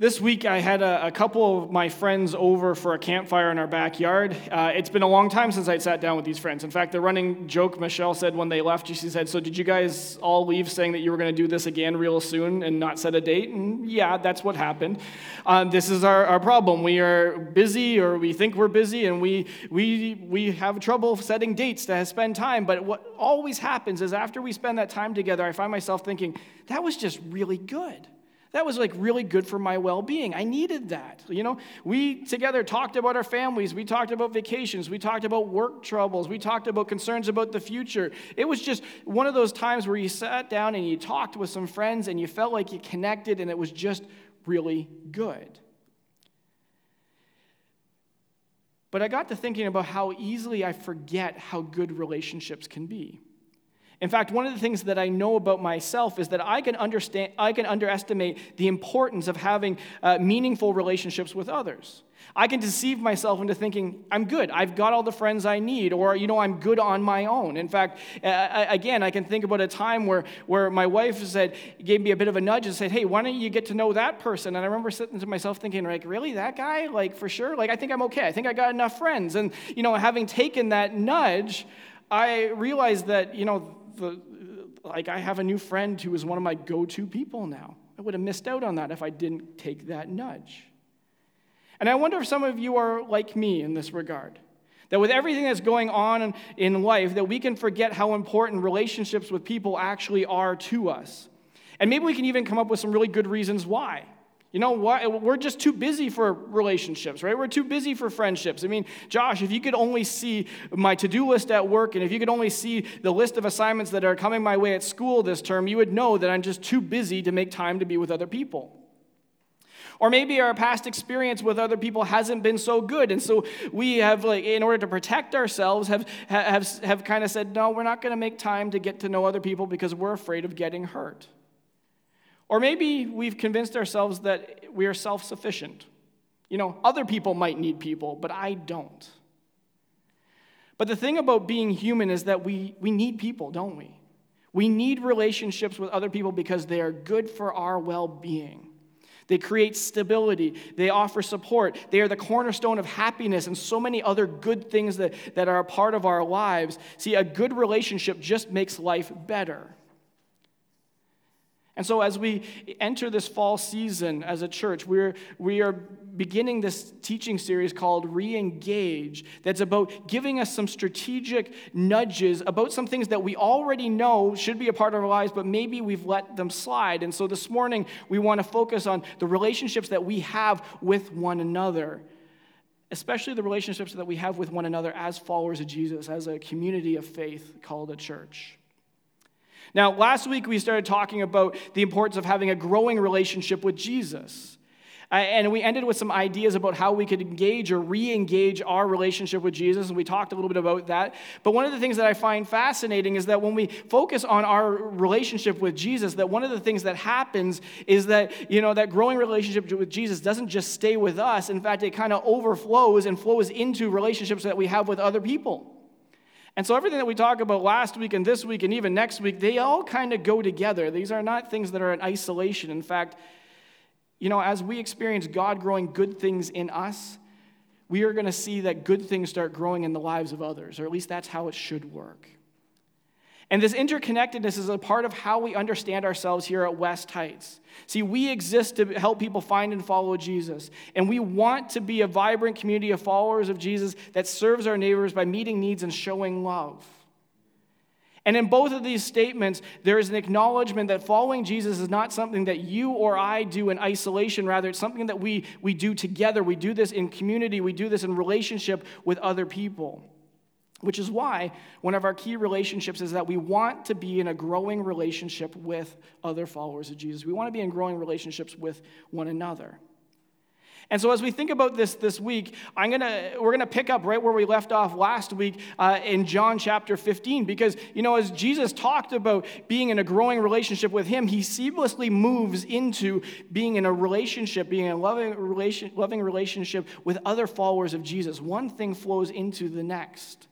This week, I had a, a, couple of my friends over for a campfire in our backyard. Uh, it's been a long time since I'd sat down with these friends. In fact, the running joke Michelle said when they left, she said, So, did you guys all leave saying that you were going to do this again real soon and not set a date? And yeah, that's what happened. Uh, this is our, our problem. We are busy, or we think we're busy, and we, we, we have trouble setting dates to spend time. But what always happens is after we spend that time together, I find myself thinking, That was just really good. That was like really good for my well being. I needed that. You know, we together talked about our families. We talked about vacations. We talked about work troubles. We talked about concerns about the future. It was just one of those times where you sat down and you talked with some friends and you felt like you connected and it was just really good. But I got to thinking about how easily I forget how good relationships can be. In fact, one of the things that I know about myself is that I can understand, I can underestimate the importance of having uh, meaningful relationships with others. I can deceive myself into thinking, I'm good. I've got all the friends I need, or, you know, I'm good on my own. In fact, again, I can think about a time where, where my wife said, gave me a bit of a nudge and said, hey, why don't you get to know that person? And I remember sitting to myself thinking, like, really, that guy? Like, for sure? Like, I think I'm okay. I think I got enough friends. And, you know, having taken that nudge, I realized that, you know, the, like I have a new friend who is one of my go to people now. I would have missed out on that if I didn't take that nudge. And I wonder if some of you are like me in this regard. That with everything that's going on in life, that we can forget how important relationships with people actually are to us. And maybe we can even come up with some really good reasons why. You know what? We're just too busy for relationships, right? We're too busy for friendships. I mean, Josh, if you could only see my to do list at work and if you could only see the list of assignments that are coming my way at school this term, you would know that I'm just too busy to make time to be with other people. Or maybe our past experience with other people hasn't been so good. And so we have, like, in order to protect ourselves, have, have, have kind of said, no, we're not going to make time to get to know other people because we're afraid of getting hurt. Or maybe we've convinced ourselves that we are self sufficient. You know, other people might need people, but I don't. But the thing about being human is that we, we need people, don't we? We need relationships with other people because they are good for our well being. They create stability. They offer support. They are the cornerstone of happiness and so many other good things that, that are a part of our lives. See, a good relationship just makes life better. And so, as we enter this fall season as a church, we're, we are beginning this teaching series called Re Engage, that's about giving us some strategic nudges about some things that we already know should be a part of our lives, but maybe we've let them slide. And so, this morning, we want to focus on the relationships that we have with one another, especially the relationships that we have with one another as followers of Jesus, as a community of faith called a church. Now, last week we started talking about the importance of having a growing relationship with Jesus. Uh, and we ended with some ideas about how we could engage or re engage our relationship with Jesus, and we talked a little bit about that. But one of the things that I find fascinating is that when we focus on our relationship with Jesus, that one of the things that happens is that, you know, that growing relationship with Jesus doesn't just stay with us. In fact, it kind of overflows and flows into relationships that we have with other people. And so, everything that we talk about last week and this week and even next week, they all kind of go together. These are not things that are in isolation. In fact, you know, as we experience God growing good things in us, we are going to see that good things start growing in the lives of others, or at least that's how it should work. And this interconnectedness is a part of how we understand ourselves here at West Heights. See, we exist to help people find and follow Jesus. And we want to be a vibrant community of followers of Jesus that serves our neighbors by meeting needs and showing love. And in both of these statements, there is an acknowledgement that following Jesus is not something that you or I do in isolation. Rather, it's something that we, we do together. We do this in community, we do this in relationship with other people. Which is why one of our key relationships is that we want to be in a growing relationship with other followers of Jesus. We want to be in growing relationships with one another. And so, as we think about this this week, I'm gonna we're gonna pick up right where we left off last week uh, in John chapter 15, because you know as Jesus talked about being in a growing relationship with Him, He seamlessly moves into being in a relationship, being in a loving relation, loving relationship with other followers of Jesus. One thing flows into the next.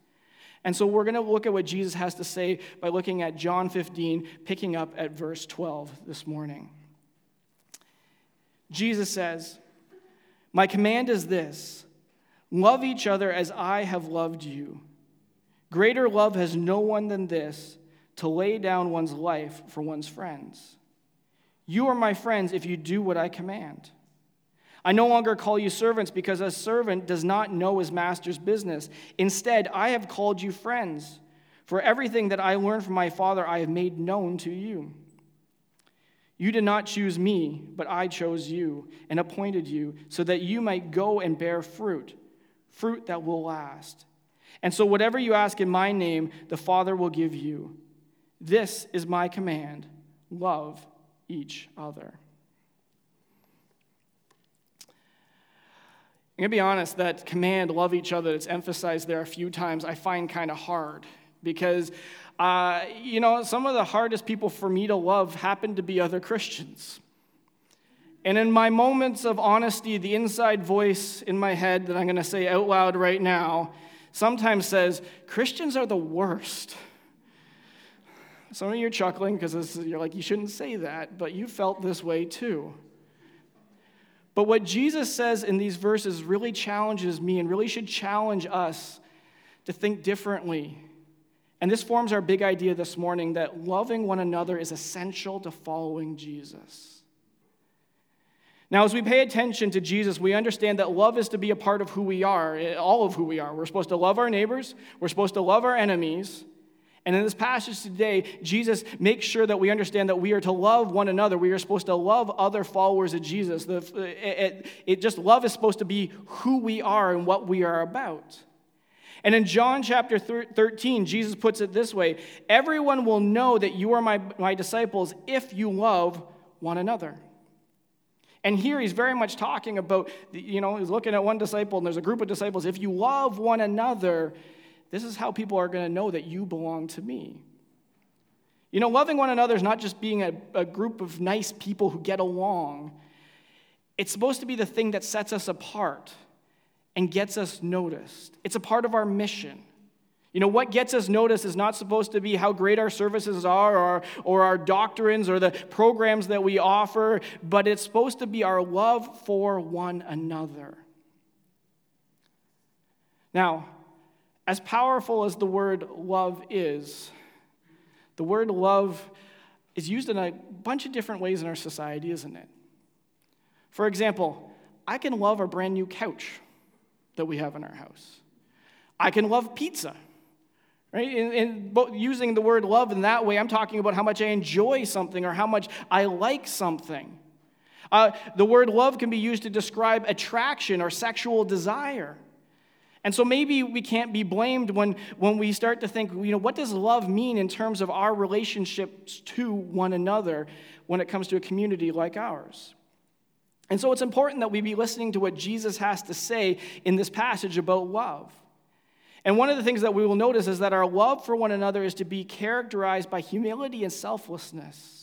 And so we're going to look at what Jesus has to say by looking at John 15, picking up at verse 12 this morning. Jesus says, My command is this love each other as I have loved you. Greater love has no one than this to lay down one's life for one's friends. You are my friends if you do what I command. I no longer call you servants because a servant does not know his master's business. Instead, I have called you friends, for everything that I learned from my Father I have made known to you. You did not choose me, but I chose you and appointed you so that you might go and bear fruit, fruit that will last. And so, whatever you ask in my name, the Father will give you. This is my command love each other. I'm going to be honest, that command, love each other, that's emphasized there a few times, I find kind of hard because uh, you know, some of the hardest people for me to love happen to be other Christians. And in my moments of honesty, the inside voice in my head that I'm going to say out loud right now sometimes says, Christians are the worst. Some of you are chuckling because you're like, you shouldn't say that, but you felt this way too. But what Jesus says in these verses really challenges me and really should challenge us to think differently and this forms our big idea this morning that loving one another is essential to following Jesus. Now, as we pay attention to Jesus, we understand that love is to be a part of who we are, all of who we are. We're supposed to love our neighbors, we're supposed to love our enemies. And in this passage today, Jesus makes sure that we understand that we are to love one another. We are supposed to love other followers of Jesus. The, it, it just love is supposed to be who we are and what we are about. And in John chapter 13, Jesus puts it this way Everyone will know that you are my, my disciples if you love one another. And here he's very much talking about, you know, he's looking at one disciple and there's a group of disciples. If you love one another, this is how people are going to know that you belong to me. You know, loving one another is not just being a, a group of nice people who get along, it's supposed to be the thing that sets us apart and gets us noticed. It's a part of our mission. You know, what gets us noticed is not supposed to be how great our services are or, or our doctrines or the programs that we offer, but it's supposed to be our love for one another. Now, as powerful as the word love is, the word love is used in a bunch of different ways in our society, isn't it? For example, I can love a brand new couch that we have in our house. I can love pizza. Right? And, using the word love in that way, I'm talking about how much I enjoy something or how much I like something. Uh, the word love can be used to describe attraction or sexual desire. And so maybe we can't be blamed when, when we start to think, you know, what does love mean in terms of our relationships to one another when it comes to a community like ours? And so it's important that we be listening to what Jesus has to say in this passage about love. And one of the things that we will notice is that our love for one another is to be characterized by humility and selflessness.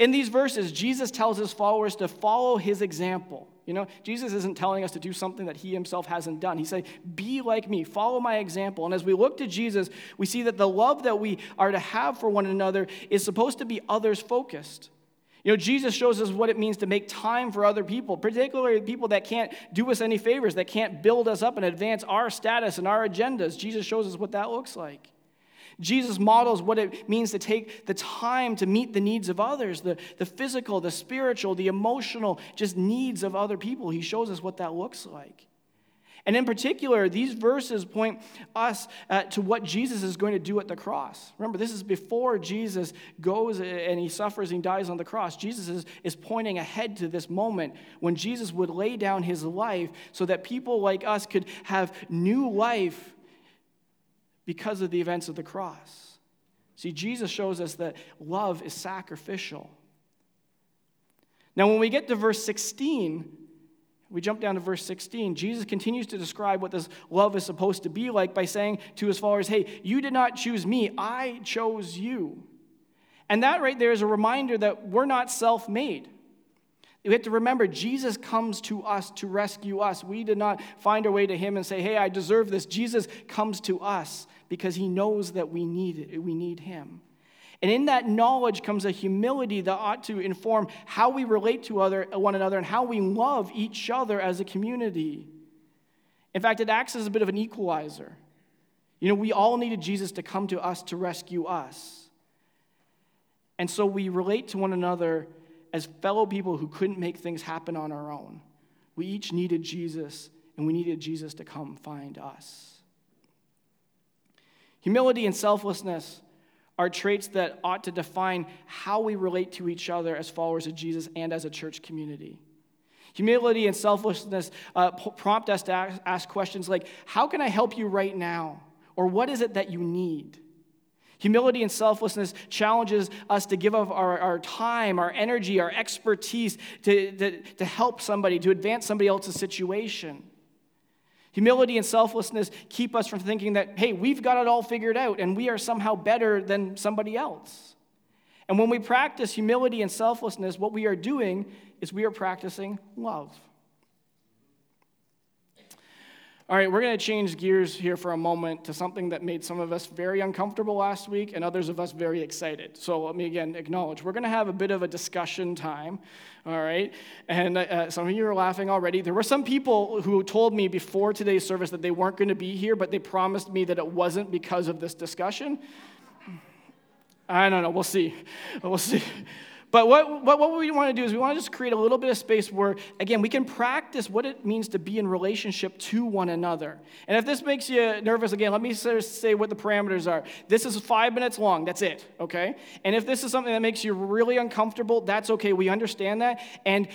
In these verses, Jesus tells his followers to follow his example. You know, Jesus isn't telling us to do something that he himself hasn't done. He's saying, Be like me, follow my example. And as we look to Jesus, we see that the love that we are to have for one another is supposed to be others focused. You know, Jesus shows us what it means to make time for other people, particularly people that can't do us any favors, that can't build us up and advance our status and our agendas. Jesus shows us what that looks like. Jesus models what it means to take the time to meet the needs of others, the, the physical, the spiritual, the emotional, just needs of other people. He shows us what that looks like. And in particular, these verses point us uh, to what Jesus is going to do at the cross. Remember, this is before Jesus goes and he suffers and dies on the cross. Jesus is, is pointing ahead to this moment when Jesus would lay down his life so that people like us could have new life because of the events of the cross. See, Jesus shows us that love is sacrificial. Now, when we get to verse 16, we jump down to verse 16. Jesus continues to describe what this love is supposed to be like by saying to his followers, Hey, you did not choose me, I chose you. And that right there is a reminder that we're not self made. We have to remember Jesus comes to us to rescue us. We did not find our way to him and say, Hey, I deserve this. Jesus comes to us because he knows that we need. We need him. And in that knowledge comes a humility that ought to inform how we relate to other, one another and how we love each other as a community. In fact, it acts as a bit of an equalizer. You know, we all needed Jesus to come to us to rescue us. And so we relate to one another as fellow people who couldn't make things happen on our own. We each needed Jesus, and we needed Jesus to come find us. Humility and selflessness are traits that ought to define how we relate to each other as followers of Jesus and as a church community. Humility and selflessness uh, prompt us to ask, ask questions like How can I help you right now? Or what is it that you need? Humility and selflessness challenges us to give up our, our time, our energy, our expertise to, to, to help somebody, to advance somebody else's situation. Humility and selflessness keep us from thinking that, hey, we've got it all figured out and we are somehow better than somebody else. And when we practice humility and selflessness, what we are doing is we are practicing love. All right, we're going to change gears here for a moment to something that made some of us very uncomfortable last week and others of us very excited. So let me again acknowledge we're going to have a bit of a discussion time. All right, and uh, some of you are laughing already. There were some people who told me before today's service that they weren't going to be here, but they promised me that it wasn't because of this discussion. I don't know. We'll see. We'll see. But what, what, what we want to do is we want to just create a little bit of space where, again, we can practice what it means to be in relationship to one another. And if this makes you nervous, again, let me say what the parameters are. This is five minutes long. That's it, okay? And if this is something that makes you really uncomfortable, that's okay. We understand that. And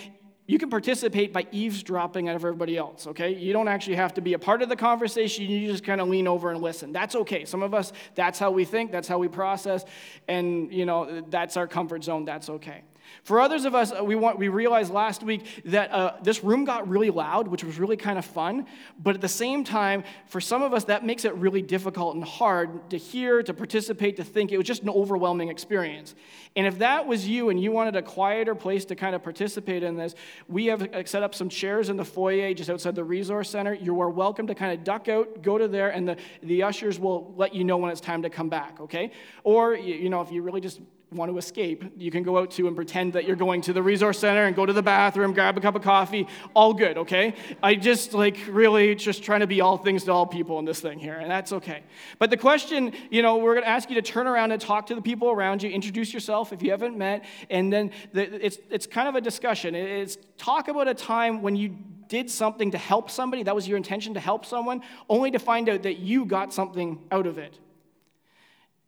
you can participate by eavesdropping out of everybody else, okay? You don't actually have to be a part of the conversation. You just kind of lean over and listen. That's okay. Some of us, that's how we think, that's how we process, and, you know, that's our comfort zone. That's okay. For others of us, we, want, we realized last week that uh, this room got really loud, which was really kind of fun. But at the same time, for some of us, that makes it really difficult and hard to hear, to participate, to think. It was just an overwhelming experience. And if that was you and you wanted a quieter place to kind of participate in this, we have uh, set up some chairs in the foyer just outside the resource center. You are welcome to kind of duck out, go to there, and the, the ushers will let you know when it's time to come back, okay? Or, you know, if you really just want to escape, you can go out to and pretend that you're going to the resource center and go to the bathroom, grab a cup of coffee. All good, okay? I just like really just trying to be all things to all people in this thing here, and that's okay. But the question, you know, we're going to ask you to turn around and talk to the people around you, introduce yourself if you haven't met, and then the, it's it's kind of a discussion. It's talk about a time when you did something to help somebody, that was your intention to help someone, only to find out that you got something out of it.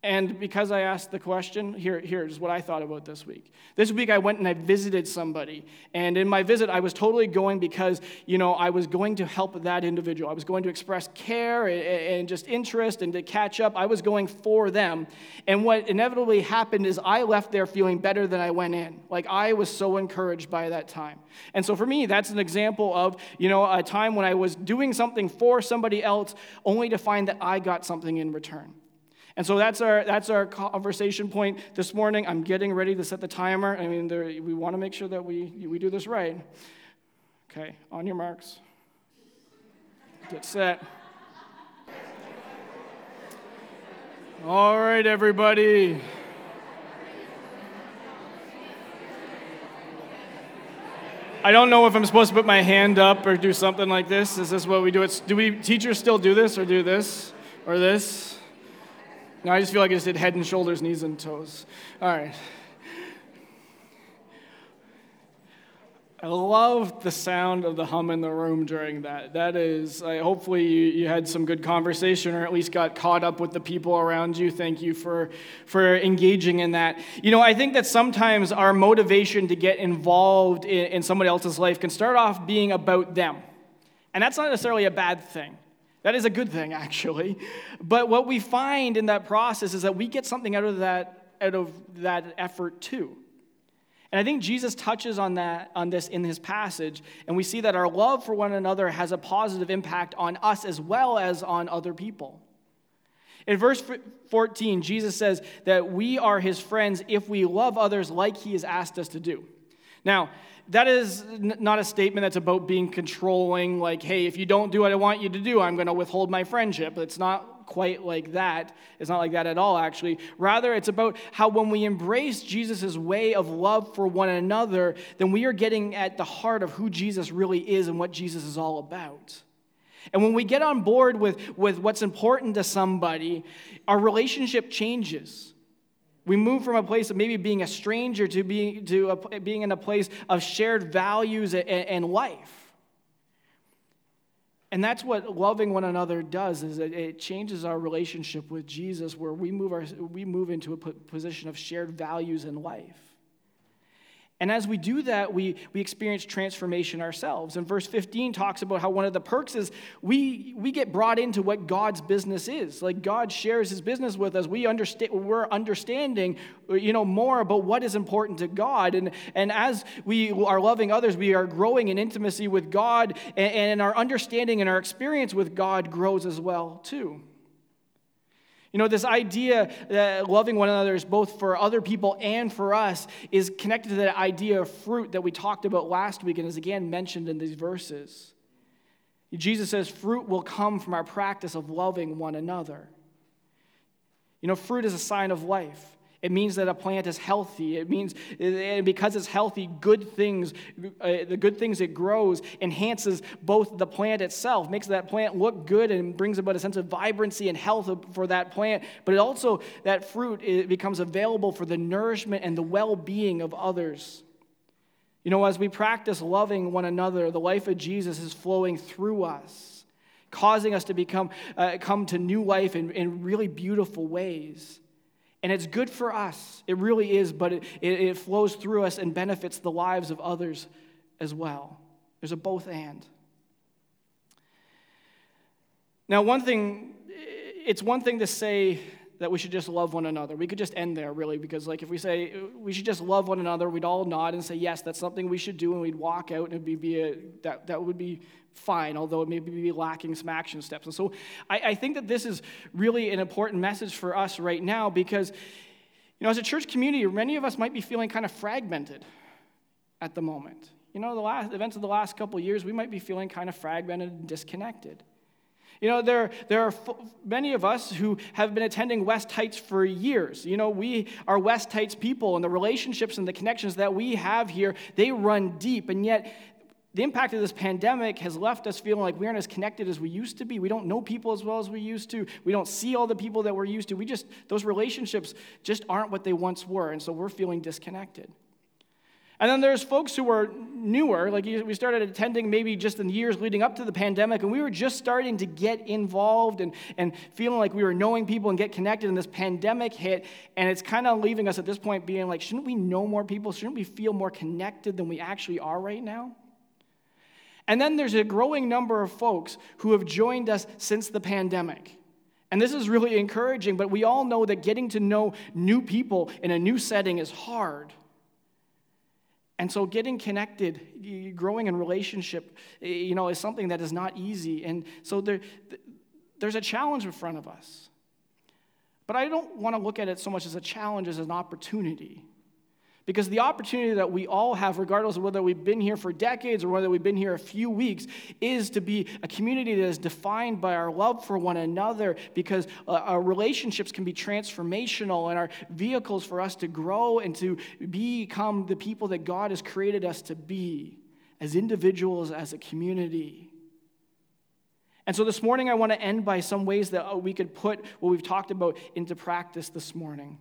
And because I asked the question, here, here's what I thought about this week. This week I went and I visited somebody. And in my visit, I was totally going because, you know, I was going to help that individual. I was going to express care and just interest and to catch up. I was going for them. And what inevitably happened is I left there feeling better than I went in. Like I was so encouraged by that time. And so for me, that's an example of, you know, a time when I was doing something for somebody else only to find that I got something in return. And so that's our, that's our conversation point this morning. I'm getting ready to set the timer. I mean, there, we want to make sure that we, we do this right. Okay, on your marks. Get set. All right, everybody. I don't know if I'm supposed to put my hand up or do something like this. Is this what we do? It's, do we teachers still do this or do this or this? Now I just feel like I just did head and shoulders, knees and toes. All right. I love the sound of the hum in the room during that. That is, uh, hopefully, you, you had some good conversation or at least got caught up with the people around you. Thank you for, for engaging in that. You know, I think that sometimes our motivation to get involved in, in somebody else's life can start off being about them. And that's not necessarily a bad thing. That is a good thing, actually. But what we find in that process is that we get something out of that, out of that effort too. And I think Jesus touches on that on this in his passage, and we see that our love for one another has a positive impact on us as well as on other people. In verse 14, Jesus says that we are his friends if we love others like he has asked us to do. Now, that is not a statement that's about being controlling, like, hey, if you don't do what I want you to do, I'm going to withhold my friendship. It's not quite like that. It's not like that at all, actually. Rather, it's about how when we embrace Jesus' way of love for one another, then we are getting at the heart of who Jesus really is and what Jesus is all about. And when we get on board with, with what's important to somebody, our relationship changes. We move from a place of maybe being a stranger to being, to a, being in a place of shared values and, and life. And that's what loving one another does is it, it changes our relationship with Jesus where we move, our, we move into a position of shared values in life. And as we do that, we, we experience transformation ourselves. And verse 15 talks about how one of the perks is we, we get brought into what God's business is. Like God shares his business with us. We understand, we're understanding you know, more about what is important to God. And, and as we are loving others, we are growing in intimacy with God, and, and our understanding and our experience with God grows as well, too. You know, this idea that loving one another is both for other people and for us is connected to the idea of fruit that we talked about last week and is again mentioned in these verses. Jesus says fruit will come from our practice of loving one another. You know, fruit is a sign of life. It means that a plant is healthy. It means, and because it's healthy, good things, uh, the good things it grows, enhances both the plant itself, makes that plant look good, and brings about a sense of vibrancy and health for that plant. But it also, that fruit it becomes available for the nourishment and the well being of others. You know, as we practice loving one another, the life of Jesus is flowing through us, causing us to become, uh, come to new life in, in really beautiful ways. And it's good for us. It really is, but it, it, flows through us and benefits the lives of others as well. There's a both and. Now, one thing, it's one thing to say that we should just love one another. We could just end there, really, because, like, if we say we should just love one another, we'd all nod and say, yes, that's something we should do, and we'd walk out, and it'd be, be a, that, that would be fine, although it may be lacking some action steps. And so I, I think that this is really an important message for us right now because, you know, as a church community, many of us might be feeling kind of fragmented at the moment. You know, the last events of the last couple years, we might be feeling kind of fragmented and disconnected. You know, there, there are f- many of us who have been attending West Heights for years. You know, we are West Heights people, and the relationships and the connections that we have here, they run deep. And yet, the impact of this pandemic has left us feeling like we aren't as connected as we used to be. We don't know people as well as we used to. We don't see all the people that we're used to. We just, those relationships just aren't what they once were. And so we're feeling disconnected. And then there's folks who are newer, like we started attending maybe just in the years leading up to the pandemic, and we were just starting to get involved and, and feeling like we were knowing people and get connected, and this pandemic hit, and it's kind of leaving us at this point being like, shouldn't we know more people? Shouldn't we feel more connected than we actually are right now? And then there's a growing number of folks who have joined us since the pandemic. And this is really encouraging, but we all know that getting to know new people in a new setting is hard. And so getting connected, growing in relationship, you know, is something that is not easy. And so there, there's a challenge in front of us. But I don't want to look at it so much as a challenge as an opportunity. Because the opportunity that we all have, regardless of whether we've been here for decades or whether we've been here a few weeks, is to be a community that is defined by our love for one another because uh, our relationships can be transformational and our vehicles for us to grow and to become the people that God has created us to be as individuals, as a community. And so this morning, I want to end by some ways that uh, we could put what we've talked about into practice this morning.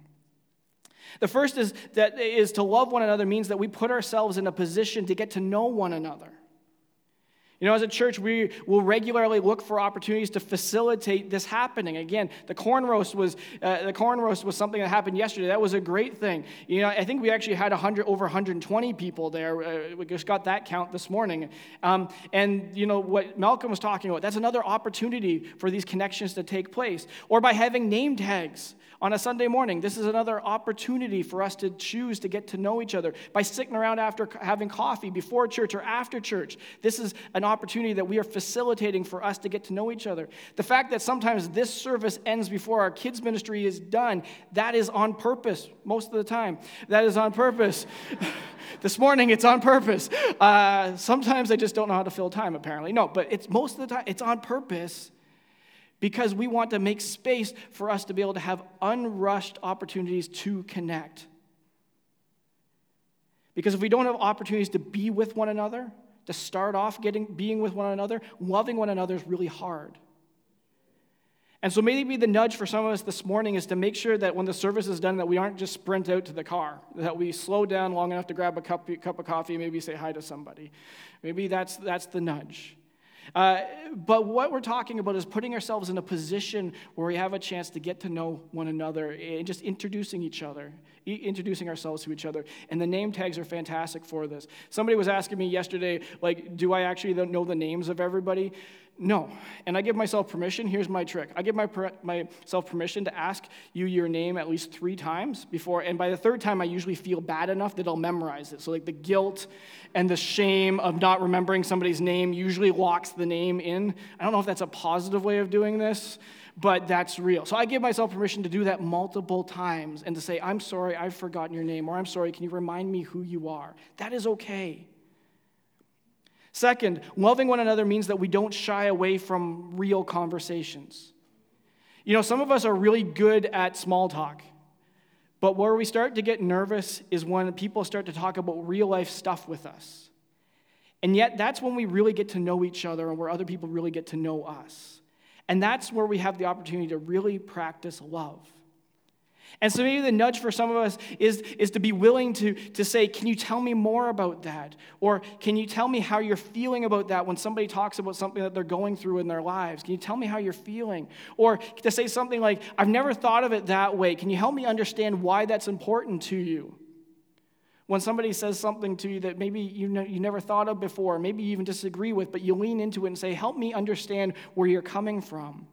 The first is that is to love one another means that we put ourselves in a position to get to know one another. You know, as a church, we will regularly look for opportunities to facilitate this happening. Again, the corn roast was uh, the corn roast was something that happened yesterday. That was a great thing. You know, I think we actually had 100 over 120 people there. Uh, we just got that count this morning. Um, and you know what Malcolm was talking about. That's another opportunity for these connections to take place. Or by having name tags on a Sunday morning. This is another opportunity for us to choose to get to know each other by sitting around after having coffee before church or after church. This is an opportunity that we are facilitating for us to get to know each other. The fact that sometimes this service ends before our kids' ministry is done, that is on purpose most of the time. That is on purpose. this morning it's on purpose. Uh, sometimes I just don't know how to fill time, apparently. No, but it's most of the time it's on purpose because we want to make space for us to be able to have unrushed opportunities to connect. Because if we don't have opportunities to be with one another, to start off getting being with one another, loving one another is really hard. And so maybe the nudge for some of us this morning is to make sure that when the service is done, that we aren't just sprint out to the car, that we slow down long enough to grab a cup, cup of coffee, maybe say hi to somebody. Maybe that's, that's the nudge. Uh, but what we're talking about is putting ourselves in a position where we have a chance to get to know one another and just introducing each other, introducing ourselves to each other. And the name tags are fantastic for this. Somebody was asking me yesterday, like, do I actually know the names of everybody? No. And I give myself permission. Here's my trick I give my per- myself permission to ask you your name at least three times before. And by the third time, I usually feel bad enough that I'll memorize it. So, like, the guilt and the shame of not remembering somebody's name usually locks the name in. I don't know if that's a positive way of doing this, but that's real. So, I give myself permission to do that multiple times and to say, I'm sorry, I've forgotten your name, or I'm sorry, can you remind me who you are? That is okay. Second, loving one another means that we don't shy away from real conversations. You know, some of us are really good at small talk, but where we start to get nervous is when people start to talk about real life stuff with us. And yet, that's when we really get to know each other and where other people really get to know us. And that's where we have the opportunity to really practice love. And so maybe the nudge for some of us is, is to be willing to, to say, Can you tell me more about that? Or can you tell me how you're feeling about that when somebody talks about something that they're going through in their lives? Can you tell me how you're feeling? Or to say something like, I've never thought of it that way. Can you help me understand why that's important to you? When somebody says something to you that maybe you, know, you never thought of before, maybe you even disagree with, but you lean into it and say, Help me understand where you're coming from.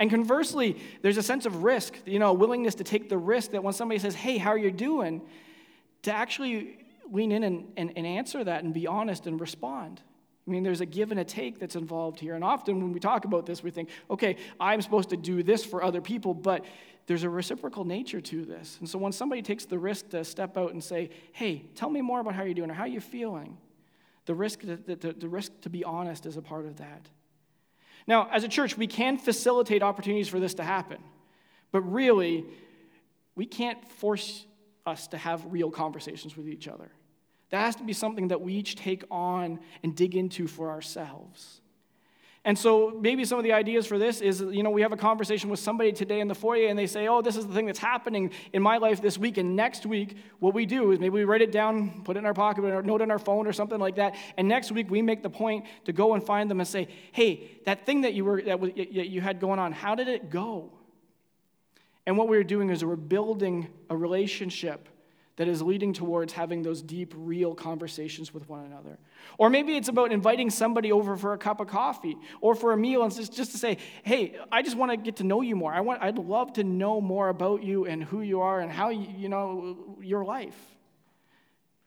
And conversely, there's a sense of risk, you know, a willingness to take the risk that when somebody says, hey, how are you doing? To actually lean in and, and, and answer that and be honest and respond. I mean, there's a give and a take that's involved here. And often when we talk about this, we think, okay, I'm supposed to do this for other people, but there's a reciprocal nature to this. And so when somebody takes the risk to step out and say, hey, tell me more about how you're doing or how you're feeling, the risk, the, the risk to be honest is a part of that. Now, as a church, we can facilitate opportunities for this to happen, but really, we can't force us to have real conversations with each other. That has to be something that we each take on and dig into for ourselves. And so maybe some of the ideas for this is, you know, we have a conversation with somebody today in the foyer and they say, oh, this is the thing that's happening in my life this week. And next week, what we do is maybe we write it down, put it in our pocket, or note on our phone or something like that. And next week, we make the point to go and find them and say, hey, that thing that you, were, that you had going on, how did it go? And what we're doing is we're building a relationship that is leading towards having those deep, real conversations with one another. Or maybe it's about inviting somebody over for a cup of coffee or for a meal and just, just to say, hey, I just want to get to know you more. I want, I'd love to know more about you and who you are and how you, you know your life.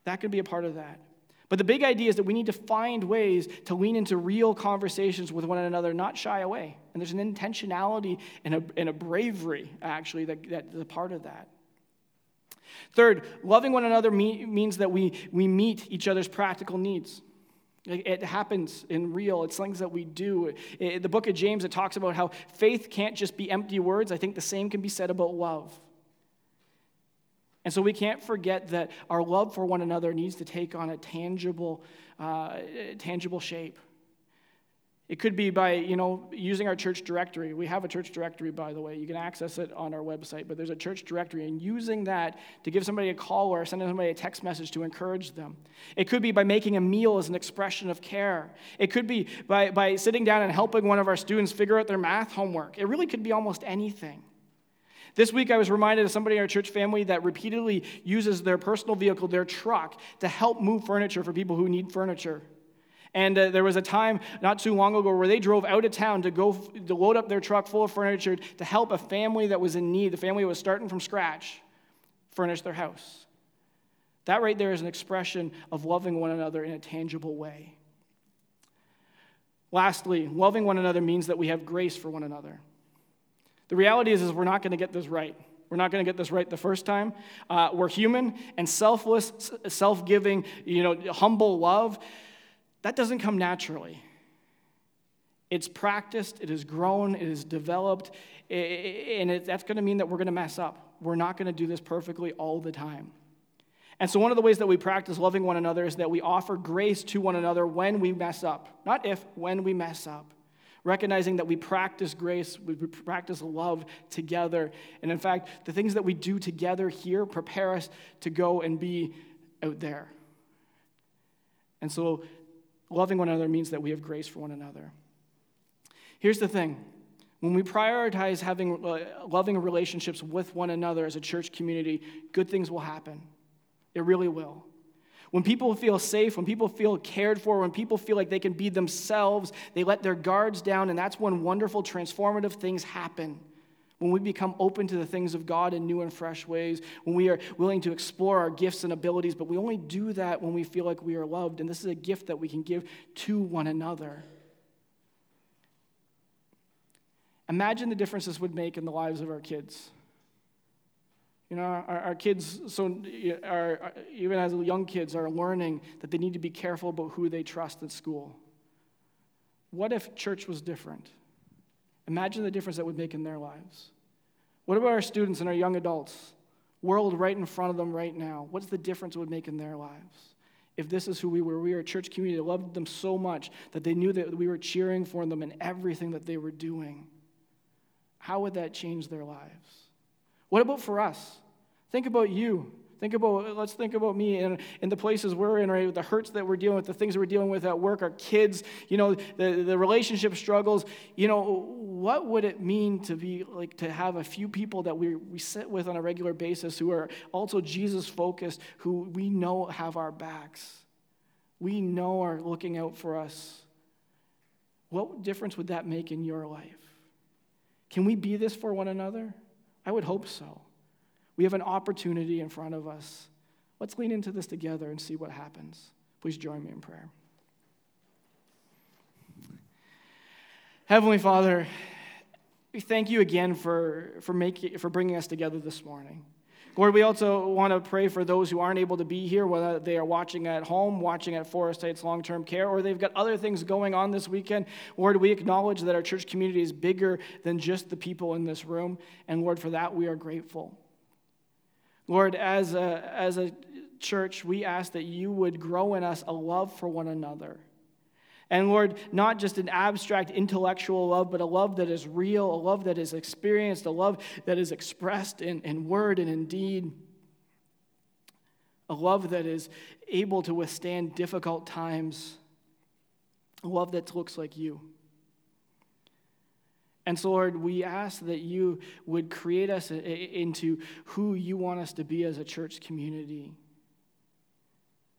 That could be a part of that. But the big idea is that we need to find ways to lean into real conversations with one another, not shy away. And there's an intentionality and a, and a bravery, actually, that, that's a part of that. Third, loving one another means that we, we meet each other's practical needs. It happens in real. It's things that we do. In the book of James, it talks about how faith can't just be empty words. I think the same can be said about love. And so we can't forget that our love for one another needs to take on a tangible, uh, tangible shape. It could be by, you know, using our church directory. We have a church directory, by the way. You can access it on our website, but there's a church directory, and using that to give somebody a call or sending somebody a text message to encourage them. It could be by making a meal as an expression of care. It could be by, by sitting down and helping one of our students figure out their math homework. It really could be almost anything. This week, I was reminded of somebody in our church family that repeatedly uses their personal vehicle, their truck, to help move furniture for people who need furniture. And uh, there was a time not too long ago where they drove out of town to go to load up their truck full of furniture to help a family that was in need. The family was starting from scratch, furnish their house. That right there is an expression of loving one another in a tangible way. Lastly, loving one another means that we have grace for one another. The reality is, is we're not going to get this right. We're not going to get this right the first time. Uh, we're human and selfless, self giving, you know, humble love that doesn't come naturally. It's practiced, it has grown, it is developed, and it, that's going to mean that we're going to mess up. We're not going to do this perfectly all the time. And so, one of the ways that we practice loving one another is that we offer grace to one another when we mess up. Not if, when we mess up. Recognizing that we practice grace, we practice love together. And in fact, the things that we do together here prepare us to go and be out there. And so, loving one another means that we have grace for one another. Here's the thing when we prioritize having uh, loving relationships with one another as a church community, good things will happen. It really will. When people feel safe, when people feel cared for, when people feel like they can be themselves, they let their guards down, and that's when wonderful, transformative things happen. When we become open to the things of God in new and fresh ways, when we are willing to explore our gifts and abilities, but we only do that when we feel like we are loved, and this is a gift that we can give to one another. Imagine the difference this would make in the lives of our kids. You know, our, our kids, so our, even as young kids, are learning that they need to be careful about who they trust at school. What if church was different? Imagine the difference that would make in their lives. What about our students and our young adults? World right in front of them right now. What's the difference it would make in their lives? If this is who we were, we were a church community that loved them so much that they knew that we were cheering for them in everything that they were doing. How would that change their lives? What about for us? Think about you. Think about, let's think about me and, and the places we're in, right? The hurts that we're dealing with, the things that we're dealing with at work, our kids, you know, the, the relationship struggles. You know, what would it mean to be like to have a few people that we, we sit with on a regular basis who are also Jesus focused, who we know have our backs? We know are looking out for us. What difference would that make in your life? Can we be this for one another? I would hope so. We have an opportunity in front of us. Let's lean into this together and see what happens. Please join me in prayer. Heavenly Father, we thank you again for, for, making, for bringing us together this morning. Lord, we also want to pray for those who aren't able to be here, whether they are watching at home, watching at Forest Heights Long Term Care, or they've got other things going on this weekend. Lord, we acknowledge that our church community is bigger than just the people in this room. And Lord, for that we are grateful. Lord, as a, as a church, we ask that you would grow in us a love for one another. And Lord, not just an abstract intellectual love, but a love that is real, a love that is experienced, a love that is expressed in, in word and in deed, a love that is able to withstand difficult times, a love that looks like you. And so, Lord, we ask that you would create us into who you want us to be as a church community.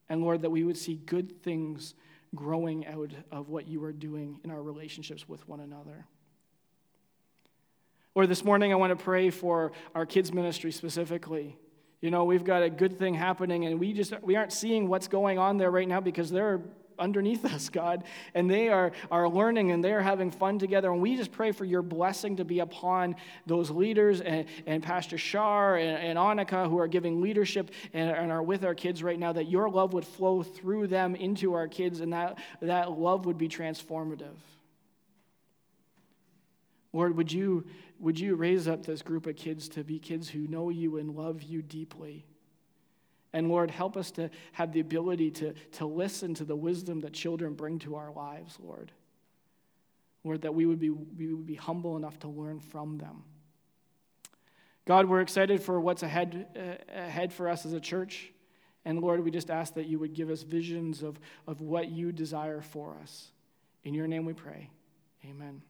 And Lord, that we would see good things growing out of what you are doing in our relationships with one another. Lord, this morning I want to pray for our kids' ministry specifically. You know, we've got a good thing happening, and we just we aren't seeing what's going on there right now because there are underneath us, God. And they are, are learning and they are having fun together. And we just pray for your blessing to be upon those leaders and, and Pastor Shar and, and Annika who are giving leadership and, and are with our kids right now, that your love would flow through them into our kids and that, that love would be transformative. Lord, would you, would you raise up this group of kids to be kids who know you and love you deeply? And Lord, help us to have the ability to, to listen to the wisdom that children bring to our lives, Lord. Lord, that we would, be, we would be humble enough to learn from them. God, we're excited for what's ahead, uh, ahead for us as a church. And Lord, we just ask that you would give us visions of, of what you desire for us. In your name we pray. Amen.